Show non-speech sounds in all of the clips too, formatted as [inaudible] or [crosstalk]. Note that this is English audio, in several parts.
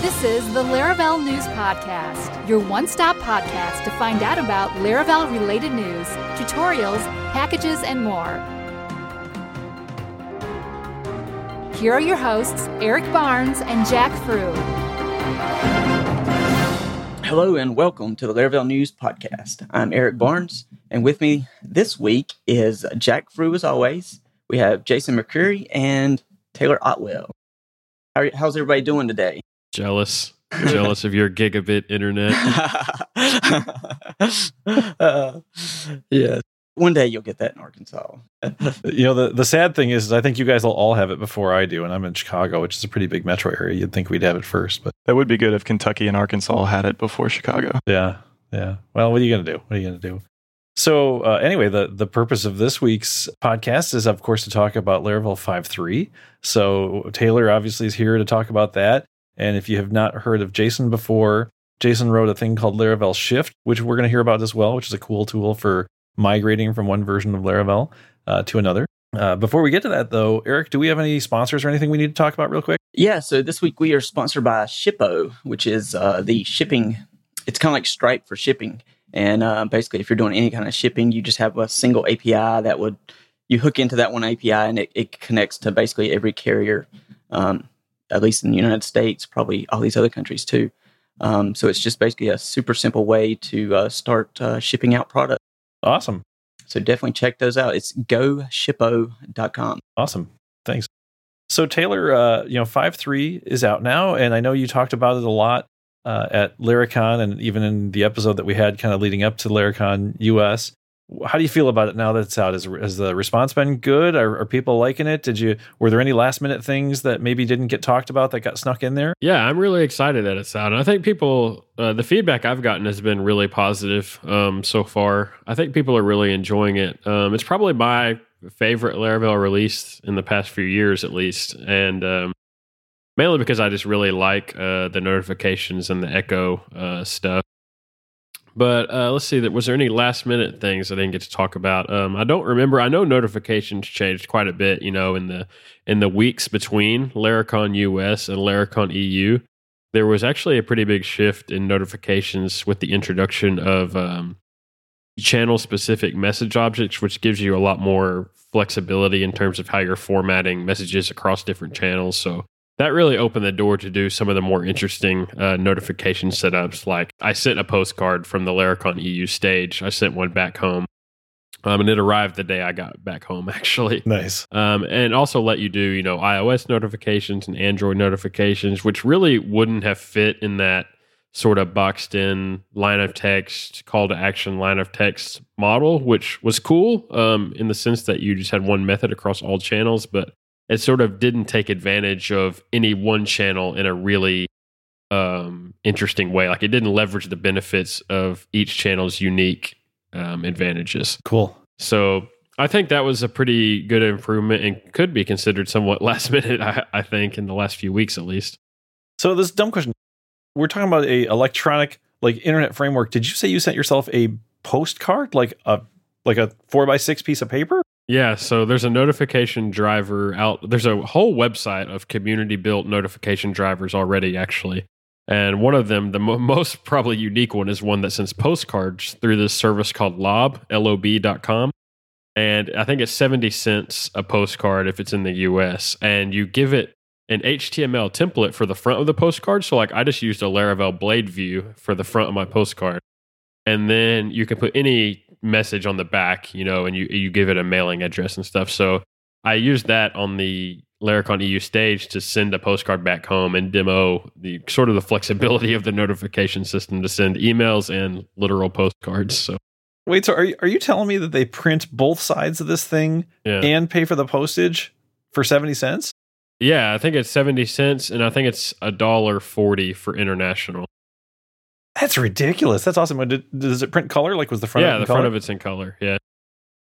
This is the Laravel News Podcast, your one stop podcast to find out about Laravel related news, tutorials, packages, and more. Here are your hosts, Eric Barnes and Jack Fruh. Hello and welcome to the Laravel News Podcast. I'm Eric Barnes, and with me this week is Jack Fruh, as always. We have Jason McCreary and Taylor Otwell. How's everybody doing today? Jealous. Jealous of your gigabit internet. uh, [laughs] yeah. One day you'll get that in Arkansas. [laughs] you know, the, the sad thing is, is, I think you guys will all have it before I do, and I'm in Chicago, which is a pretty big metro area. You'd think we'd have it first, but that would be good if Kentucky and Arkansas had it before Chicago. Yeah, yeah. Well, what are you gonna do? What are you gonna do? So uh, anyway, the the purpose of this week's podcast is, of course, to talk about Laravel 5.3. So Taylor obviously is here to talk about that. And if you have not heard of Jason before, Jason wrote a thing called Laravel Shift, which we're going to hear about as well, which is a cool tool for migrating from one version of Laravel uh, to another. Uh, before we get to that, though, Eric, do we have any sponsors or anything we need to talk about real quick? Yeah, so this week we are sponsored by Shippo, which is uh, the shipping. It's kind of like Stripe for shipping. And uh, basically, if you're doing any kind of shipping, you just have a single API that would you hook into that one API, and it, it connects to basically every carrier um, at least in the United States, probably all these other countries too. Um, so it's just basically a super simple way to uh, start uh, shipping out product. Awesome. So definitely check those out. It's goshippo.com. Awesome. Thanks. So Taylor, uh, you know, five three is out now, and I know you talked about it a lot uh, at Laracon, and even in the episode that we had kind of leading up to Laracon US how do you feel about it now that it's out? Has, has the response been good? Are, are, people liking it? Did you were there any last minute things that maybe didn't get talked about that got snuck in there? Yeah, I'm really excited that it's out, and I think people uh, the feedback I've gotten has been really positive um, so far. I think people are really enjoying it. Um, it's probably my favorite Laravel release in the past few years, at least, and um, mainly because I just really like uh, the notifications and the echo uh, stuff. But uh, let's see. Was there any last minute things I didn't get to talk about? Um, I don't remember. I know notifications changed quite a bit. You know, in the in the weeks between Laracon US and Laracon EU, there was actually a pretty big shift in notifications with the introduction of um, channel specific message objects, which gives you a lot more flexibility in terms of how you're formatting messages across different channels. So that really opened the door to do some of the more interesting uh, notification setups. Like I sent a postcard from the Laracon EU stage. I sent one back home. Um, and it arrived the day I got back home, [laughs] actually. Nice. Um, and also let you do, you know, iOS notifications and Android notifications, which really wouldn't have fit in that sort of boxed in line of text, call to action line of text model, which was cool um, in the sense that you just had one method across all channels. But it sort of didn't take advantage of any one channel in a really um, interesting way. Like it didn't leverage the benefits of each channel's unique um, advantages. Cool. So I think that was a pretty good improvement and could be considered somewhat [laughs] last minute. I, I think in the last few weeks at least. So this dumb question: We're talking about a electronic like internet framework. Did you say you sent yourself a postcard, like a like a four by six piece of paper? Yeah, so there's a notification driver out. There's a whole website of community built notification drivers already, actually. And one of them, the mo- [laughs] most probably unique one, is one that sends postcards through this service called lob, L-O-B.com. And I think it's 70 cents a postcard if it's in the US. And you give it an HTML template for the front of the postcard. So, like, I just used a Laravel blade view for the front of my postcard. And then you can put any message on the back, you know, and you you give it a mailing address and stuff. So I used that on the Laracon EU stage to send a postcard back home and demo the sort of the flexibility of the notification system to send emails and literal postcards. So wait, so are you, are you telling me that they print both sides of this thing yeah. and pay for the postage for seventy cents? Yeah, I think it's seventy cents, and I think it's a dollar forty for international. That's ridiculous. That's awesome. Does it print color? Like was the front? Yeah, the color? front of it's in color. Yeah,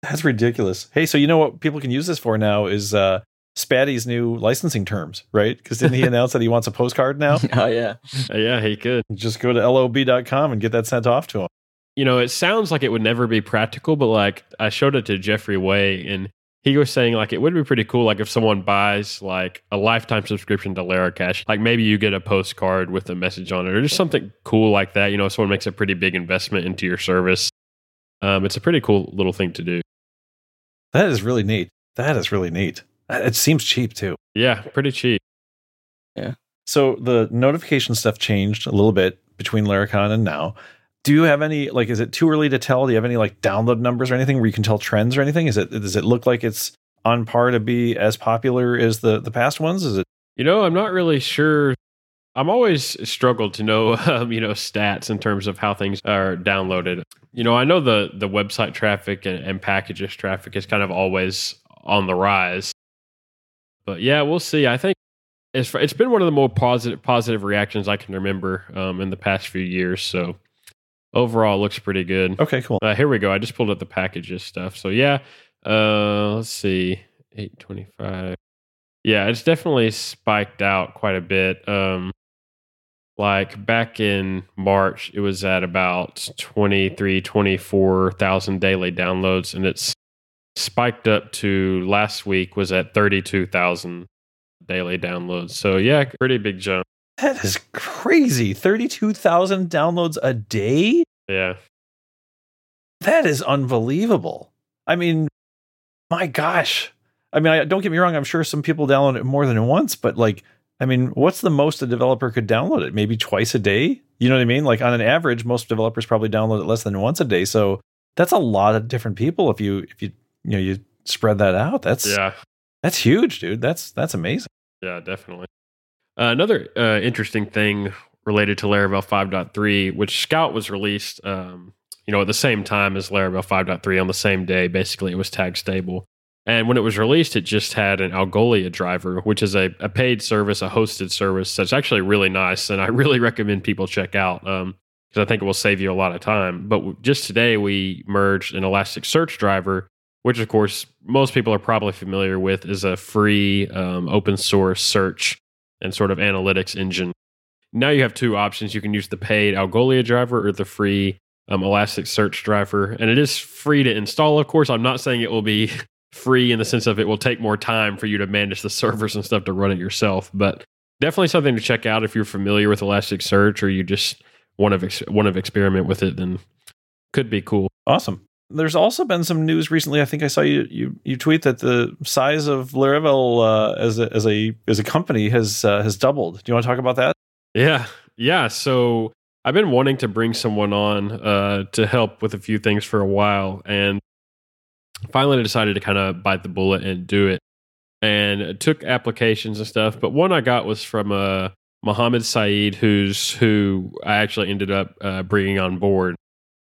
that's ridiculous. Hey, so you know what people can use this for now is uh, Spatie's new licensing terms, right? Because didn't he [laughs] announce that he wants a postcard now? [laughs] oh yeah, uh, yeah, he could just go to lob.com and get that sent off to him. You know, it sounds like it would never be practical, but like I showed it to Jeffrey Way and he was saying like it would be pretty cool like if someone buys like a lifetime subscription to Laracasts, like maybe you get a postcard with a message on it or just something cool like that. You know, someone makes a pretty big investment into your service. Um, it's a pretty cool little thing to do. That is really neat. That is really neat. It seems cheap too. Yeah, pretty cheap. Yeah. So the notification stuff changed a little bit between Laracon and now. Do you have any like is it too early to tell? Do you have any like download numbers or anything where you can tell trends or anything? Is it does it look like it's on par to be as popular as the the past ones? Is it You know, I'm not really sure. I'm always struggled to know, [laughs] um, you know, stats in terms of how things are downloaded. You know, I know the the website traffic and, and packages traffic is kind of always on the rise. But yeah, we'll see. I think it's it's been one of the more positive positive reactions I can remember um, in the past few years. So overall, it looks pretty good. okay? Cool. Uh, here we go. I just pulled up the packages stuff. So yeah, uh, let's see, eight twenty five. Yeah, it's definitely spiked out quite a bit. Um, like back in March, it was at about 23, 24,000 daily downloads, and it's spiked up to last week was at 32,000 daily downloads. So yeah, pretty big jump. That is crazy. Thirty two thousand downloads a day. Yeah. That is unbelievable. I mean, my gosh. I mean, I, don't get me wrong. I'm sure some people download it more than once, but like, I mean, what's the most a developer could download it? Maybe twice a day. You know what I mean? Like on an average, most developers probably download it less than once a day. So that's a lot of different people. If you if you you know you spread that out, that's Yeah. that's huge, dude. That's that's amazing. Yeah, definitely. Uh, another uh, interesting thing related to Laravel 5.3, which Scout was released, um, you know, at the same time as Laravel 5.3 on the same day. Basically, it was tag stable. And when it was released, it just had an Algolia driver, which is a, a paid service, a hosted service that's actually really nice. And I [laughs] really recommend people check out because I think it will save you a lot of time. But w- just today, we merged an Elasticsearch driver, which, of course, most people are probably familiar with, is a free um, open source search and sort of analytics engine. Now you have two options. You can use the paid Algolia driver or the free um, Elasticsearch driver. And it is free to install, of course. I'm not saying it will be [laughs] free in the sense of it will take more time for you to manage the [laughs] servers and stuff to run it yourself. But definitely something to check out if you're familiar with Elasticsearch or you just want to ex- want to experiment with it. Then could be cool. Awesome. There's also been some news recently. I think I saw you you, you tweet that the size of Laravel uh, as a as a as a company has uh, has doubled. Do you want to talk about that? Yeah, yeah. So I've been wanting to bring someone on uh, to help with a few things for a while, and finally I decided to kind of bite the bullet and do it. And took applications and stuff, but one I got was from uh, Mohamed Said, who's who I actually ended up uh, bringing on board.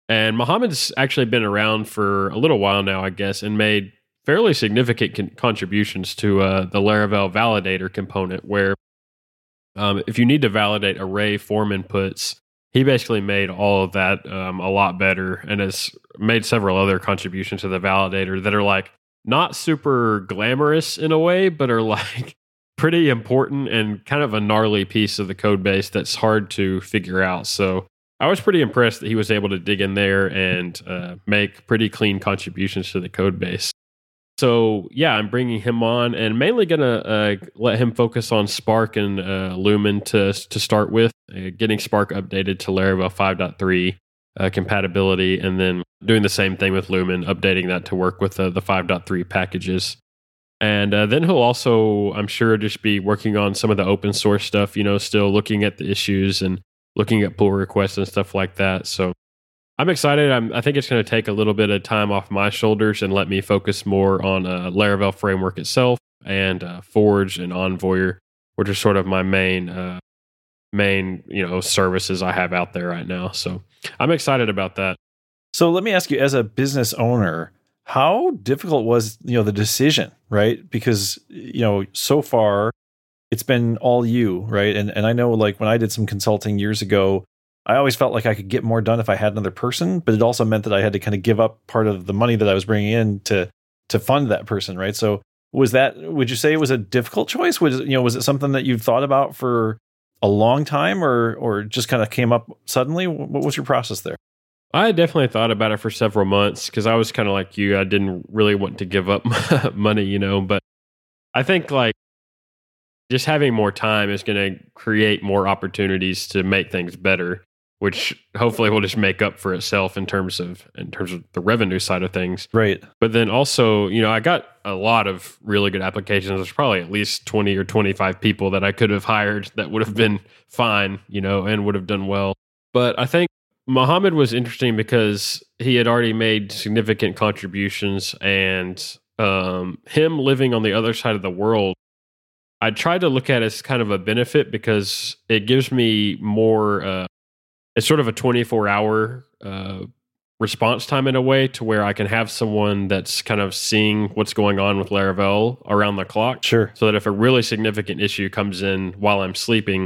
And Mohamed's actually been around for a little while now, I guess, and made fairly significant con- contributions to uh, the Laravel validator component, where um, if you need to validate array form inputs, he basically made all of that um, a lot better and has made several other contributions to the validator that are like not super glamorous in a way, but are [laughs] like pretty important and kind of a gnarly piece of the code base that's hard to figure out. So I was pretty impressed that he was able to dig in there and uh, make pretty clean contributions to the code base. So yeah, I'm bringing him on, and mainly gonna uh, let him focus on Spark and uh, Lumen to to start with, uh, getting Spark updated to Laravel 5.3 uh, compatibility, and then doing the same thing with Lumen, updating that to work with uh, the 5.3 packages. And then he'll also, I'm sure, just be working on some of the open source stuff. You know, still looking at the issues and looking at pull requests and stuff like that. So I'm excited. I'm, I think it's going to take a little bit of time off my shoulders and let me focus more on uh, Laravel framework itself and uh, Forge and Envoyer, which are sort of my main uh, main you know services I have out there right now. So I'm excited about that. So let me ask you, as a business owner, how difficult was you know the decision, right? Because you know so far it's been all you, right? And and I know like when I did some consulting years ago, I always felt like I could get more done if I had another person, but it also meant that I had to kind of give up part of the money that I was bringing in to to fund that person, right? So was that would you say it was a difficult choice? Was you know was it something that you've thought about for a long time, or or just kind of came up suddenly? What was your process there? I definitely thought about it for several months because I was kind of like you. I didn't really want to give up [laughs] money, you know, but I think like just having more time is going to create more opportunities to make things better, which hopefully will just make up for itself in terms of in terms of the revenue side of things. Right. But then also, you know, I got a lot of really good applications. There's probably at least 20 or 25 people that I could have hired that would have been fine, you know, and would have done well. But I think Mohamed was interesting because he had already made significant contributions and um, him living on the other side of the world I try to look at it as kind of a benefit because it gives me more. Uh, it's sort of a 24 hour uh, response time in a way to where I can have someone that's kind of seeing what's going on with Laravel around the clock. Sure. So that if a really significant issue comes in while I'm sleeping,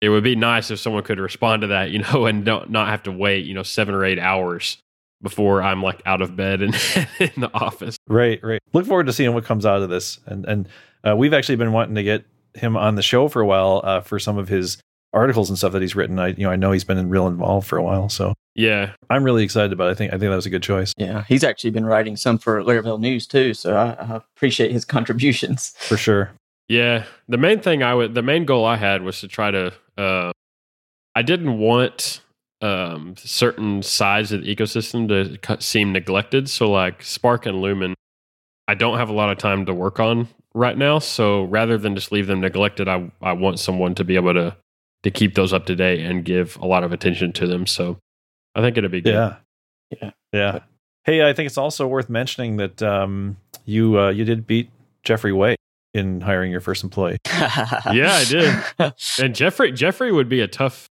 it would be nice if someone could respond to that, you know, [laughs] and don't not have to wait, you know, seven or eight hours before I'm like out of bed and [laughs] in the office. Right, right. Look forward to seeing what comes out of this. And and uh, we've actually been wanting to get him on the show for a while uh, for some of his articles and stuff that he's written. I you know I know he's been real involved for a while, so yeah, I'm really excited about. it. I think I think that was a good choice Yeah, he's actually been writing some for Laravel News too, so I, I appreciate his contributions. [laughs] for sure. Yeah, the main thing I would, the main goal I had was to try to. Uh, I didn't want um, certain sides of the ecosystem to seem neglected. So, like Spark and Lumen, I don't have a lot of time to work on right now. So, rather than just leave them neglected, I I want someone to be able to to keep those up to date and give a lot of attention to them. So, I think it'd be good. Yeah, Yeah. yeah. Hey, I think it's also worth mentioning that um, you uh, you did beat Jeffrey Way in hiring your first employee. Yeah, I did. [laughs] And Jeffrey Jeffrey would be a tough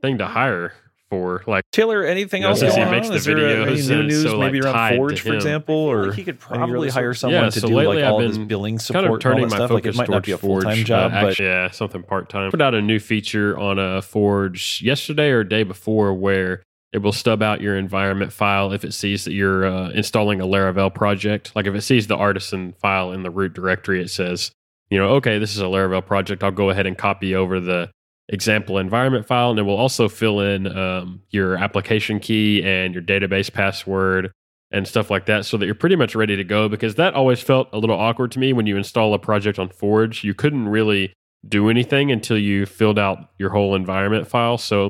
thing to hire for. Like, Taylor, anything else since going he makes on? the Is there, uh, any videos new news so, maybe like, around tied Forge, for example, or like he could probably hire someone Yeah, to so do like all of his been billing kind support of and turning all that my stuff. Like focus it might not towards be a full Forge. time uh, job, but actually, yeah, something part time. Put out a new feature on a Forge yesterday or day before where it will stub out your environment file if it sees that you're uh, installing a Laravel project. Like if it sees the artisan file in the root directory, it says, you know, okay, this is a Laravel project. I'll go ahead and copy over the example environment file, and it will also fill in um, your application key and your database password and stuff like that so that you're pretty much ready to go because that always felt a little awkward to me when you install a project on Forge. You couldn't really do anything until you filled out your whole environment file. So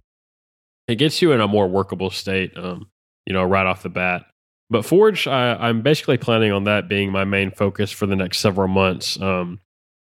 it gets you in a more workable state, um, you know, right off the bat. But Forge, I, I'm basically planning on that being my main focus for the next several months. Um,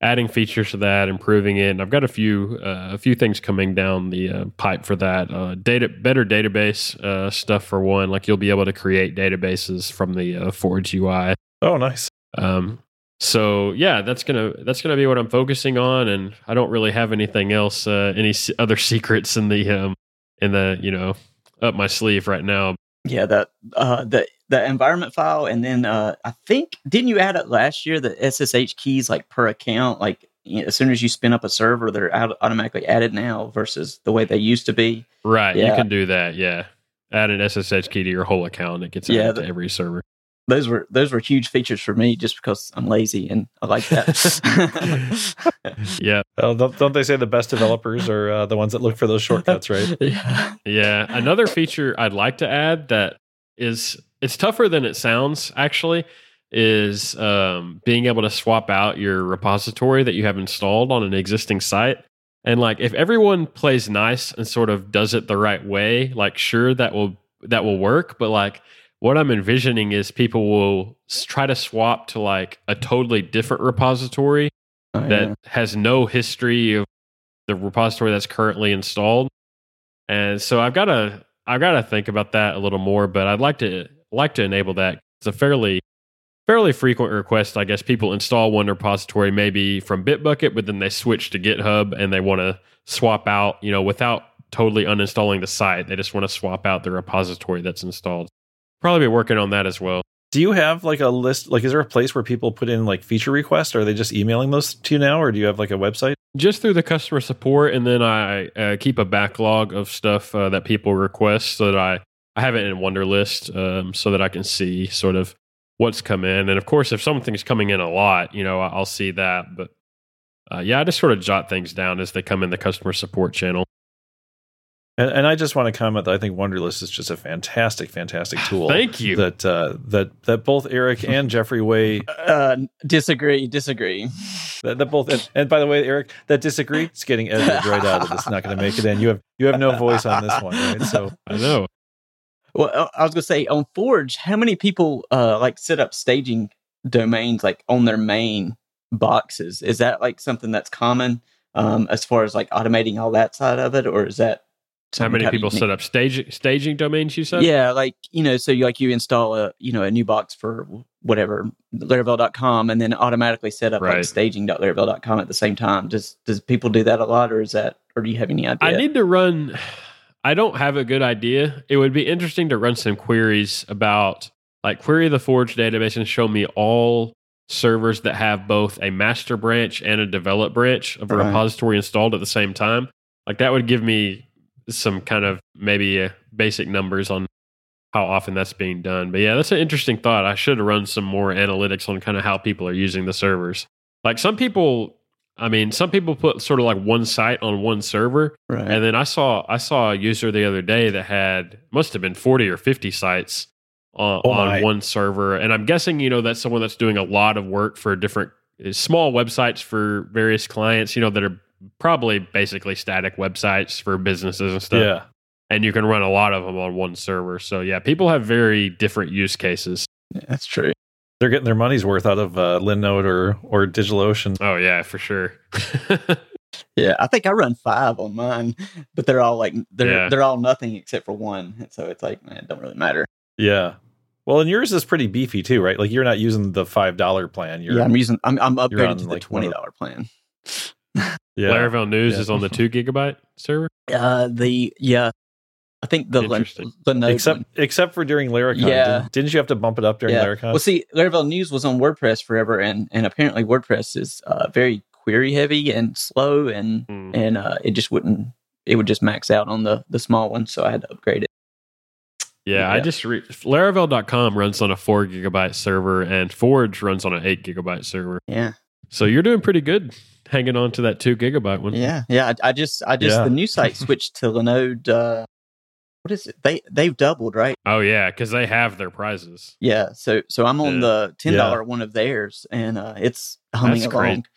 adding features to that, improving it. And I've got a few uh, a few things coming down the uh, pipe for that. Uh, data better database uh, stuff for one. Like you'll be able to create databases from the uh, Forge UI. oh, nice. Um, so yeah, that's gonna that's gonna be what I'm focusing on, and I don't really have anything else, uh, any s- other [laughs] secrets in the um, in the you know up my sleeve right now. Yeah, that uh, the the environment file, and then uh, I think didn't you add it last year? The SSH keys like per account, like you know, as soon as you spin up a server, they're out, automatically added now versus the way they used to be. Right, you can do that. Yeah, add an SSH key to your whole account. It gets Yeah, added the- to every server. Those were those were huge features for me, just because I'm lazy and I like that. [laughs] Yeah, [laughs] Well, don't, don't they say the best developers are uh, the ones that look for those shortcuts, right? [laughs] yeah. yeah. Another feature I'd like to add that is it's tougher than it sounds. Actually, is um, being able to swap out your repository that you have installed on an existing site. And like, if everyone plays nice and sort of does it the right way, like, sure that will that will work. But like, what I'm envisioning is people will try to swap to like a totally different repository Oh, that yeah. has no history of the repository that's currently installed. And so I've got to I've got to think about that a little more, but I'd like to like to enable that. It's a fairly fairly frequent request. I guess people install one repository maybe from Bitbucket, but then they switch to GitHub and they want to swap out, you know, without totally uninstalling the site. They just want to swap out the repository that's installed. Probably be working on that as well. Do you have like a list? Like, is there a place where people put in like feature requests? Or are they just emailing those to you now, or do you have like a website? just through the customer support and then i uh, keep a backlog of stuff uh, that people request so that i i have it in Wunderlist um, so that i can see sort of what's come in and of course if something's coming in a lot you know i'll see that but uh, yeah i just sort of jot things down as they come in the customer support channel And, and I just want to comment that I think Wunderlist is just a fantastic, fantastic [sighs] tool. Thank you. That uh, that that both Eric and [laughs] Jeffrey Way Uh, disagree, disagree. that, that both and, and by the way, Eric, that disagree, it's getting edited right out of this. Not going to make it in. You have you have no voice on this one, right? So [laughs] I know. Well, uh, I was gonna say on Forge, how many people uh like set up staging domains like on their main boxes? Is that like something that's common um as far as like automating all that side of it, or is that How many people unique? set up staging staging domains? You said. Yeah, like you know, so you like you install a you know a new box for whatever Laravel.com and then automatically set up like Right. staging.laravel.com at the same time. Does does people do that a lot, or is that, or do you have any idea? I need to run. I don't have a good idea. It would be interesting to run some queries about, like, query the Forge database and show me all servers that have both a master branch and a develop branch of a Right. repository installed at the same time. Like, that would give me some kind of maybe uh, basic numbers on how often that's being done. But yeah, that's an interesting thought. I should run some more analytics on kind of how people are using the servers. Like, some people. I mean, some people put sort of like one site on one server, right. and then I saw I saw a user the other day that had must have been forty or fifty sites on, Oh on one server, and I'm guessing you know that's someone that's doing a lot of work for different uh, small websites for various clients. You know that are probably basically static websites for businesses and stuff. yeah, and you can run a lot of them on one server. So yeah, people have very different use cases. Yeah, that's true. They're getting their money's worth out of uh, Linode or or DigitalOcean. Oh yeah, for sure. [laughs] Yeah, I think I run five on mine, but they're all like they're Yeah. they're all nothing except for one. And so it's like, man, it don't really matter. Yeah. Well, and yours is pretty beefy too, right? Like you're not using the five dollar plan. You're yeah, I'm using I'm I'm you're upgraded on, to the like, one twenty of- dollar plan. yeah. Laravel News Yeah. is on the two [laughs] gigabyte server. Uh the yeah. I think the Lin- Interesting. Linode except one. except for during Laracon. Yeah. Didn't, didn't you have to bump it up during yeah. Laracon? Well, see, Laravel News was on WordPress forever, and and apparently WordPress is uh, very query heavy and slow, and Hmm. and uh, it just wouldn't. It would just max out on the the small one, so I had to upgrade it. Yeah, I Yeah. just re- Laravel.com runs on a four gigabyte server and Forge runs on an eight gigabyte server. Yeah, So you're doing pretty good hanging on to that two gigabyte one. yeah, yeah. I, I just I just Yeah. the new site switched to Linode. Uh, what is it? They they've doubled, right? Oh yeah, because they have their prizes. Yeah. So so I'm on Yeah. the ten dollar one of theirs, and uh, it's humming That's along. great.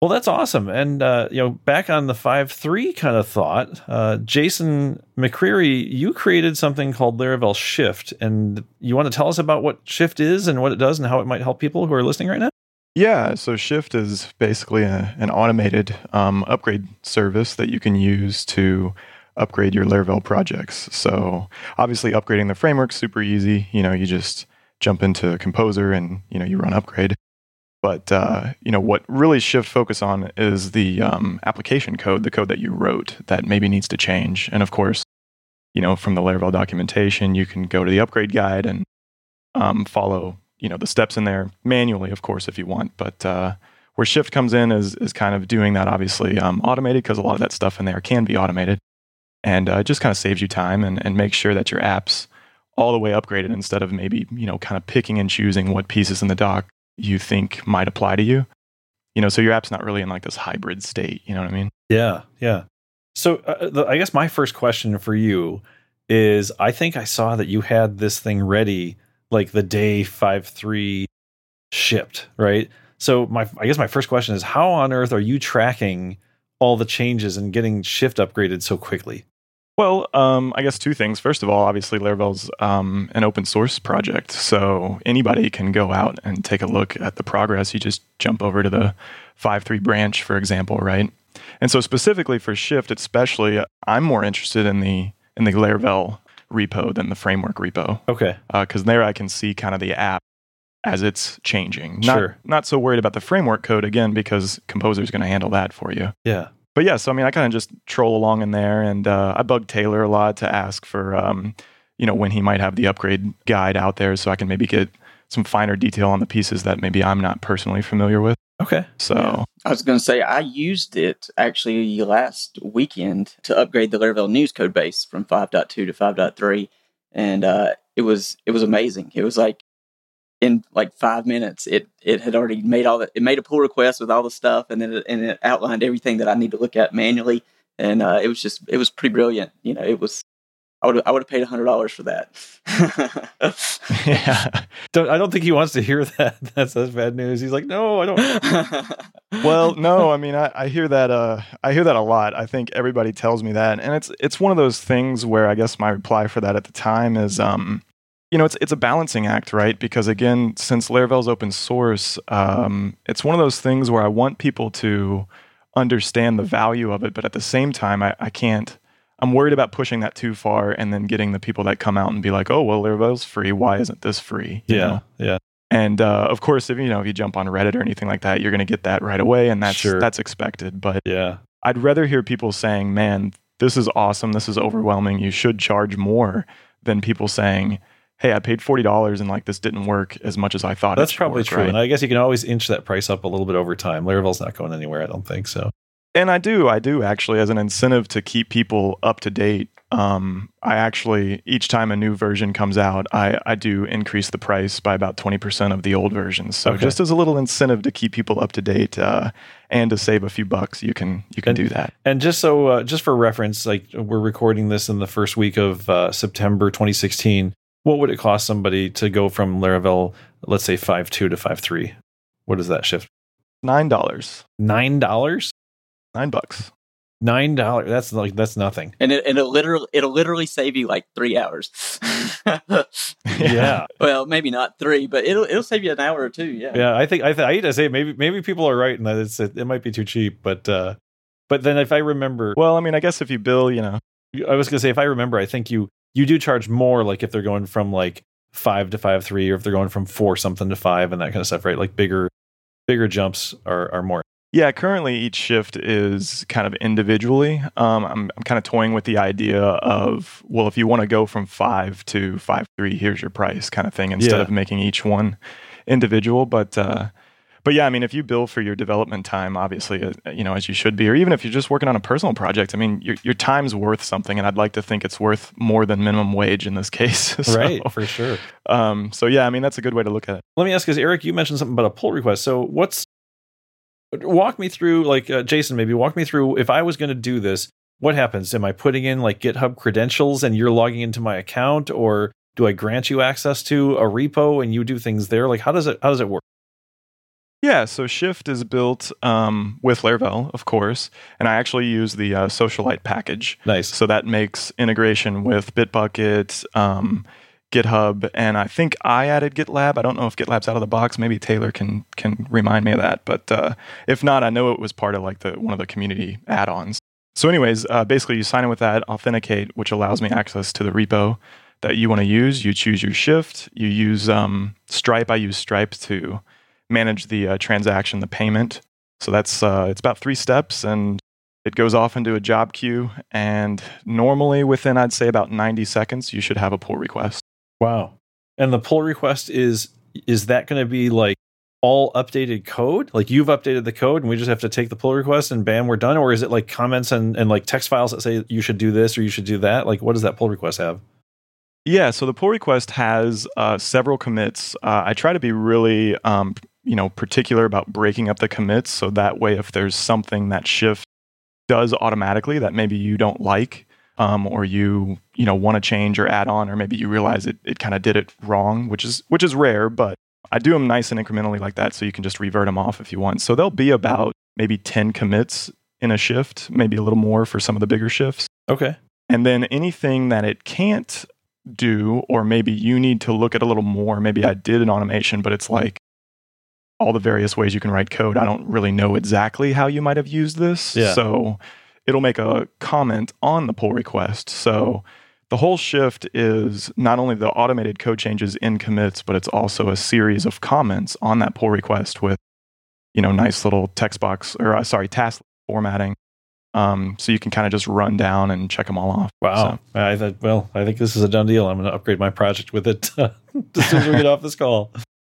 Well, that's awesome. And uh, you know, back on the five three kind of thought, uh, Jason McCreary, you created something called Laravel Shift, and you want to tell us about what Shift is and what it does and how it might help people who are listening right now. Yeah, so Shift is basically a, an automated um, upgrade service that you can use to upgrade your Laravel projects. So obviously, upgrading the framework's super easy. You know, you just jump into Composer and you know you run upgrade. But uh, you know what really Shift focus on is the um, application code, the code that you wrote that maybe needs to change. And of course, you know from the Laravel documentation, you can go to the upgrade guide and um, follow you know the steps in there manually, of course, if you want. But uh, where Shift comes in is is kind of doing that obviously um, automated because a lot of that stuff in there can be automated, and uh, it just kind of saves you time and and makes sure that your apps all the way upgraded instead of maybe you know kind of picking and choosing what pieces in the dock you think might apply to you. You know, so your app's not really in like this hybrid state. You know what I mean? Yeah, yeah. So uh, the, I guess my first question for you is: I think I saw that you had this thing ready like the day five three shipped, right? So my I guess my first question is: How on earth are you tracking all the changes and getting Shift upgraded so quickly? Well, um, I guess two things. First of all, obviously Laravel's um, an open source project, so anybody can go out and take a look at the progress. You just jump over to the 5.3 branch, for example, right? And so specifically for Shift, especially, I'm more interested in the in the Laravel repo than the framework repo Okay, because there I can see kind of the app as it's changing. Not, Sure. Not so worried about the framework code again because Composer is going to handle that for you yeah, but yeah, so I mean, I kind of just troll along in there, and uh, I bug Taylor a lot to ask for, um, you know, when he might have the upgrade guide out there, so I can maybe get some finer detail on the pieces that maybe I'm not personally familiar with. okay, So Yeah. I was going to say I used it actually last weekend to upgrade the Laravel news code base from 5.2 to 5.3 and uh, it was it was amazing. It was like in like 5 minutes it it had already made all the it made a pull request with all the stuff and then it, and it outlined everything that I need to look at manually and uh, it was just it was pretty brilliant. You know, it was I would I would have paid hundred dollars for that. [laughs] yeah. Don't, I don't think he wants to hear [laughs] that. That's that's bad news. He's like, no, I don't. [laughs] well, no, I mean, I, I hear that. Uh, I hear that a lot. I think everybody tells me that, and it's it's one of those things where I guess my reply for that at the time is, um, you know, it's it's a balancing act, right? Because again, since Laravel's open source, um, it's one of those things where I want people to understand the value of it, but at the same time, I, I can't. I'm worried about pushing that too far and then getting the people that come out and be like, "Oh, well, Laravel's free. Why isn't this free?" You yeah, know? yeah. And uh, of course, if you know if you jump on Reddit or anything like that, you're going to get that right away, and that's Sure. that's expected. But Yeah. I'd rather hear people saying, "Man, this is awesome. This is overwhelming. You should charge more," than people saying, "Hey, I paid forty dollars and like this didn't work as much as I thought." That's probably work," true. right? And I guess you can always inch that price up a little bit over time. Laravel's not going anywhere, I don't think so. And I do, I do actually, as an incentive to keep people up to date. Um, I actually each time a new version comes out, I, I do increase the price by about twenty percent of the old version. So Okay. just as a little incentive to keep people up to date uh, and to save a few bucks, you can you can And- do that. And just so, uh, just for reference, like we're recording this in the first week of uh, September 2016. What would it cost somebody to go from Laravel, let's say 5.2 to five 5.3? What is that shift? Nine dollars, Nine dollars? nine bucks. Nine dollars? That's like that's nothing. and it, and it'll literally it'll literally save you like three hours. [laughs] [laughs] Yeah, well, maybe not three, but it'll it'll save you an hour or two. Yeah. yeah. I think I, th- I hate to say maybe maybe people are right and that it's it, might be too cheap, but uh, but then if I remember, Well, I mean, I guess if you bill, you know, I was gonna say if I remember, I think you you do charge more like if they're going from like five to five three, or if they're going from four something to five and that kind of stuff, right? Like bigger bigger jumps are are more. Yeah, currently each shift is kind of individually. Um, I'm, I'm kind of toying with the idea of, well, if you want to go from five to five three, here's your price, kind of thing, instead Yeah. of making each one individual. But uh, but yeah, I mean, if you bill for your development time, obviously, uh, you know, as you should be, or even if you're just working on a personal project, I mean, your your time's worth something, and I'd like to think it's worth more than minimum wage in this case. [laughs] So, right, for sure. Um, so yeah, I mean, that's a good way to look at it. Let me ask, because Eric, you mentioned something about a pull request. So what's walk me through, like uh, Jason, maybe walk me through. If I was going to do this, what happens? Am I putting in like GitHub credentials and you're logging into my account, or do I grant you access to a repo and you do things there? Like how does it how does it work? Yeah, so Shift is built um, with Laravel, of course, and I actually use the uh, Socialite package. Nice. So that makes integration with Bitbucket, um, GitHub, and I think I added GitLab. I don't know if GitLab's out of the box. Maybe Taylor can can remind me of that. But uh, if not, I know it was part of like the one of the community add-ons. So, anyways, uh, basically you sign in with that, authenticate, which allows me access to the repo that you want to use. You choose your shift. You use um, Stripe. I use Stripe to manage the uh, transaction, the payment. So that's uh, it's about three steps, and it goes off into a job queue. And normally, within I'd say about 90 seconds, you should have a pull request. Wow. And the pull request is is that going to be like all updated code? Like you've updated the code and we just have to take the pull request and bam, we're done? Or is it like comments and, and like text files that say you should do this or you should do that? Like what does that pull request have? Yeah, so the pull request has uh, several commits. Uh, I try to be really, um, you know, particular about breaking up the commits, so that way, if there's something that Shift does automatically that maybe you don't like, um, or you, you know, want to change or add on, or maybe you realize it, it kind of did it wrong, which is which is rare, but I do them nice and incrementally like that, so you can just revert them off if you want. So there'll be about maybe ten commits in a shift, maybe a little more for some of the bigger shifts. Okay. And then anything that it can't do, or maybe you need to look at a little more. Maybe I did an automation, but it's like all the various ways you can write code. I don't really know exactly how you might have used this. Yeah. So it'll make a comment on the pull request. So the whole shift is not only the automated code changes in commits, but it's also a series of comments on that pull request with, you know, nice little text box or uh, sorry, task formatting. Um, so you can kind of just run down and check them all off. Wow. I thought, well, I think this is a done deal. I'm going to upgrade my project with it as soon as we get off this call.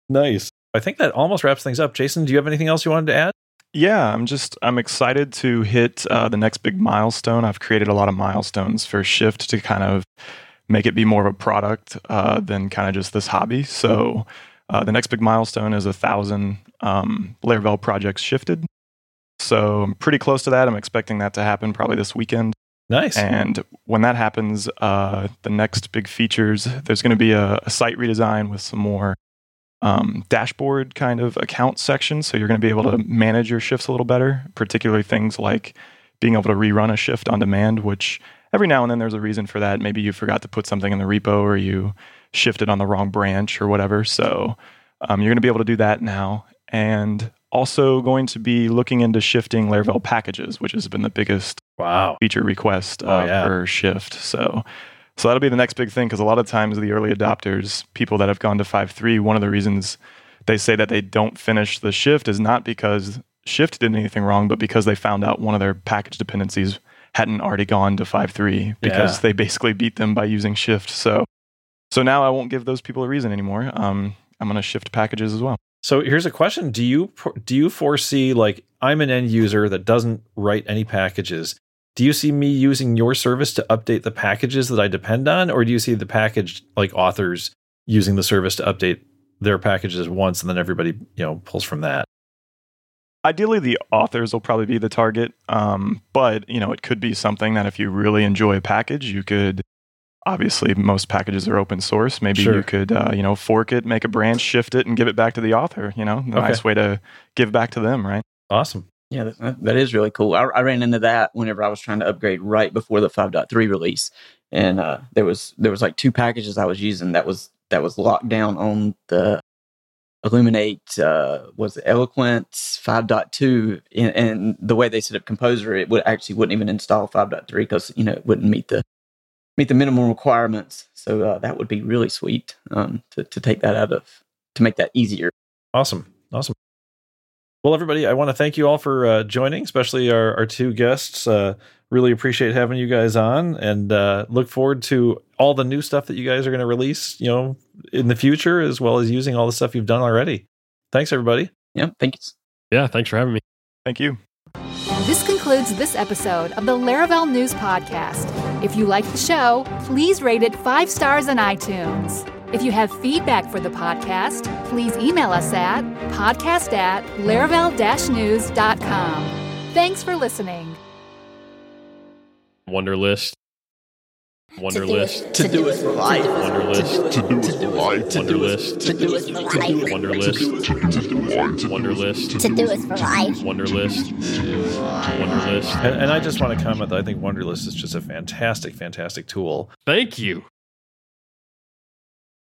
Nice. I think that almost wraps things up. Jason, do you have anything else you wanted to add? Yeah, I'm just I'm excited to hit uh, the next big milestone. I've created a lot of milestones for Shift to kind of make it be more of a product uh, than kind of just this hobby. So uh, the next big milestone is a thousand um, Laravel projects shifted. So I'm pretty close to that. I'm expecting that to happen probably this weekend. Nice. And when that happens, uh, the next big features, there's going to be a, a, site redesign with some more um, dashboard kind of account section. So you're going to be able to manage your shifts a little better, particularly things like being able to rerun a shift on demand, which every now and then there's a reason for that. Maybe you forgot to put something in the repo or you shifted on the wrong branch or whatever. So um, you're going to be able to do that now. And also going to be looking into shifting Laravel packages, which has been the biggest wow feature request uh, oh, yeah. for Shift. So, so that'll be the next big thing because a lot of times the early adopters, people that have gone to 5.3, one of the reasons they say that they don't finish the shift is not because Shift did anything wrong, but because they found out one of their package dependencies hadn't already gone to 5.3 because yeah. they basically beat them by using Shift. So, so now I won't give those people a reason anymore. Um, I'm going to shift packages as well. So here's a question: Do you do you foresee like I'm an end user that doesn't write any packages? Do you see me using your service to update the packages that I depend on, or do you see the package like authors using the service to update their packages once, and then everybody you know pulls from that? Ideally, the authors will probably be the target, um, but you know it could be something that if you really enjoy a package, you could obviously most packages are open source. Maybe sure. you could, uh, you know, fork it, make a branch, shift it, and give it back to the author. You know, a okay. nice way to give back to them, right? Awesome. Yeah, that, that is really cool. I, I, ran into that whenever I was trying to upgrade right before the 5.3 release, and uh, there was there was like two packages I was using that was that was locked down on the Illuminate uh, was Eloquent 5.2, and, and the way they set up Composer, it would actually wouldn't even install 5.3 because you know it wouldn't meet the meet the minimum requirements. So uh, that would be really sweet um, to to take that out of to make that easier. Awesome, awesome. Well, everybody, I want to thank you all for uh, joining, especially our, our two guests. Uh, really appreciate having you guys on, and uh, look forward to all the new stuff that you guys are going to release. You know, in the future, as well as using all the stuff you've done already. Thanks, everybody. Yeah, thanks. Yeah, thanks for having me. Thank you. This concludes this episode of the Laravel News Podcast. If you like the show, please rate it five stars on iTunes. If you have feedback for the podcast, please email us at podcast at laravel-news.com. Thanks for listening. Wunderlist. Wunderlist. To do it for life. Wunderlist. To do it for life. Wunderlist. To do it for life. Wunderlist. Wunderlist. To do it for life. Wunderlist. Wunderlist. And, and I just want to comment that I think Wunderlist is just a fantastic, fantastic tool. Thank you.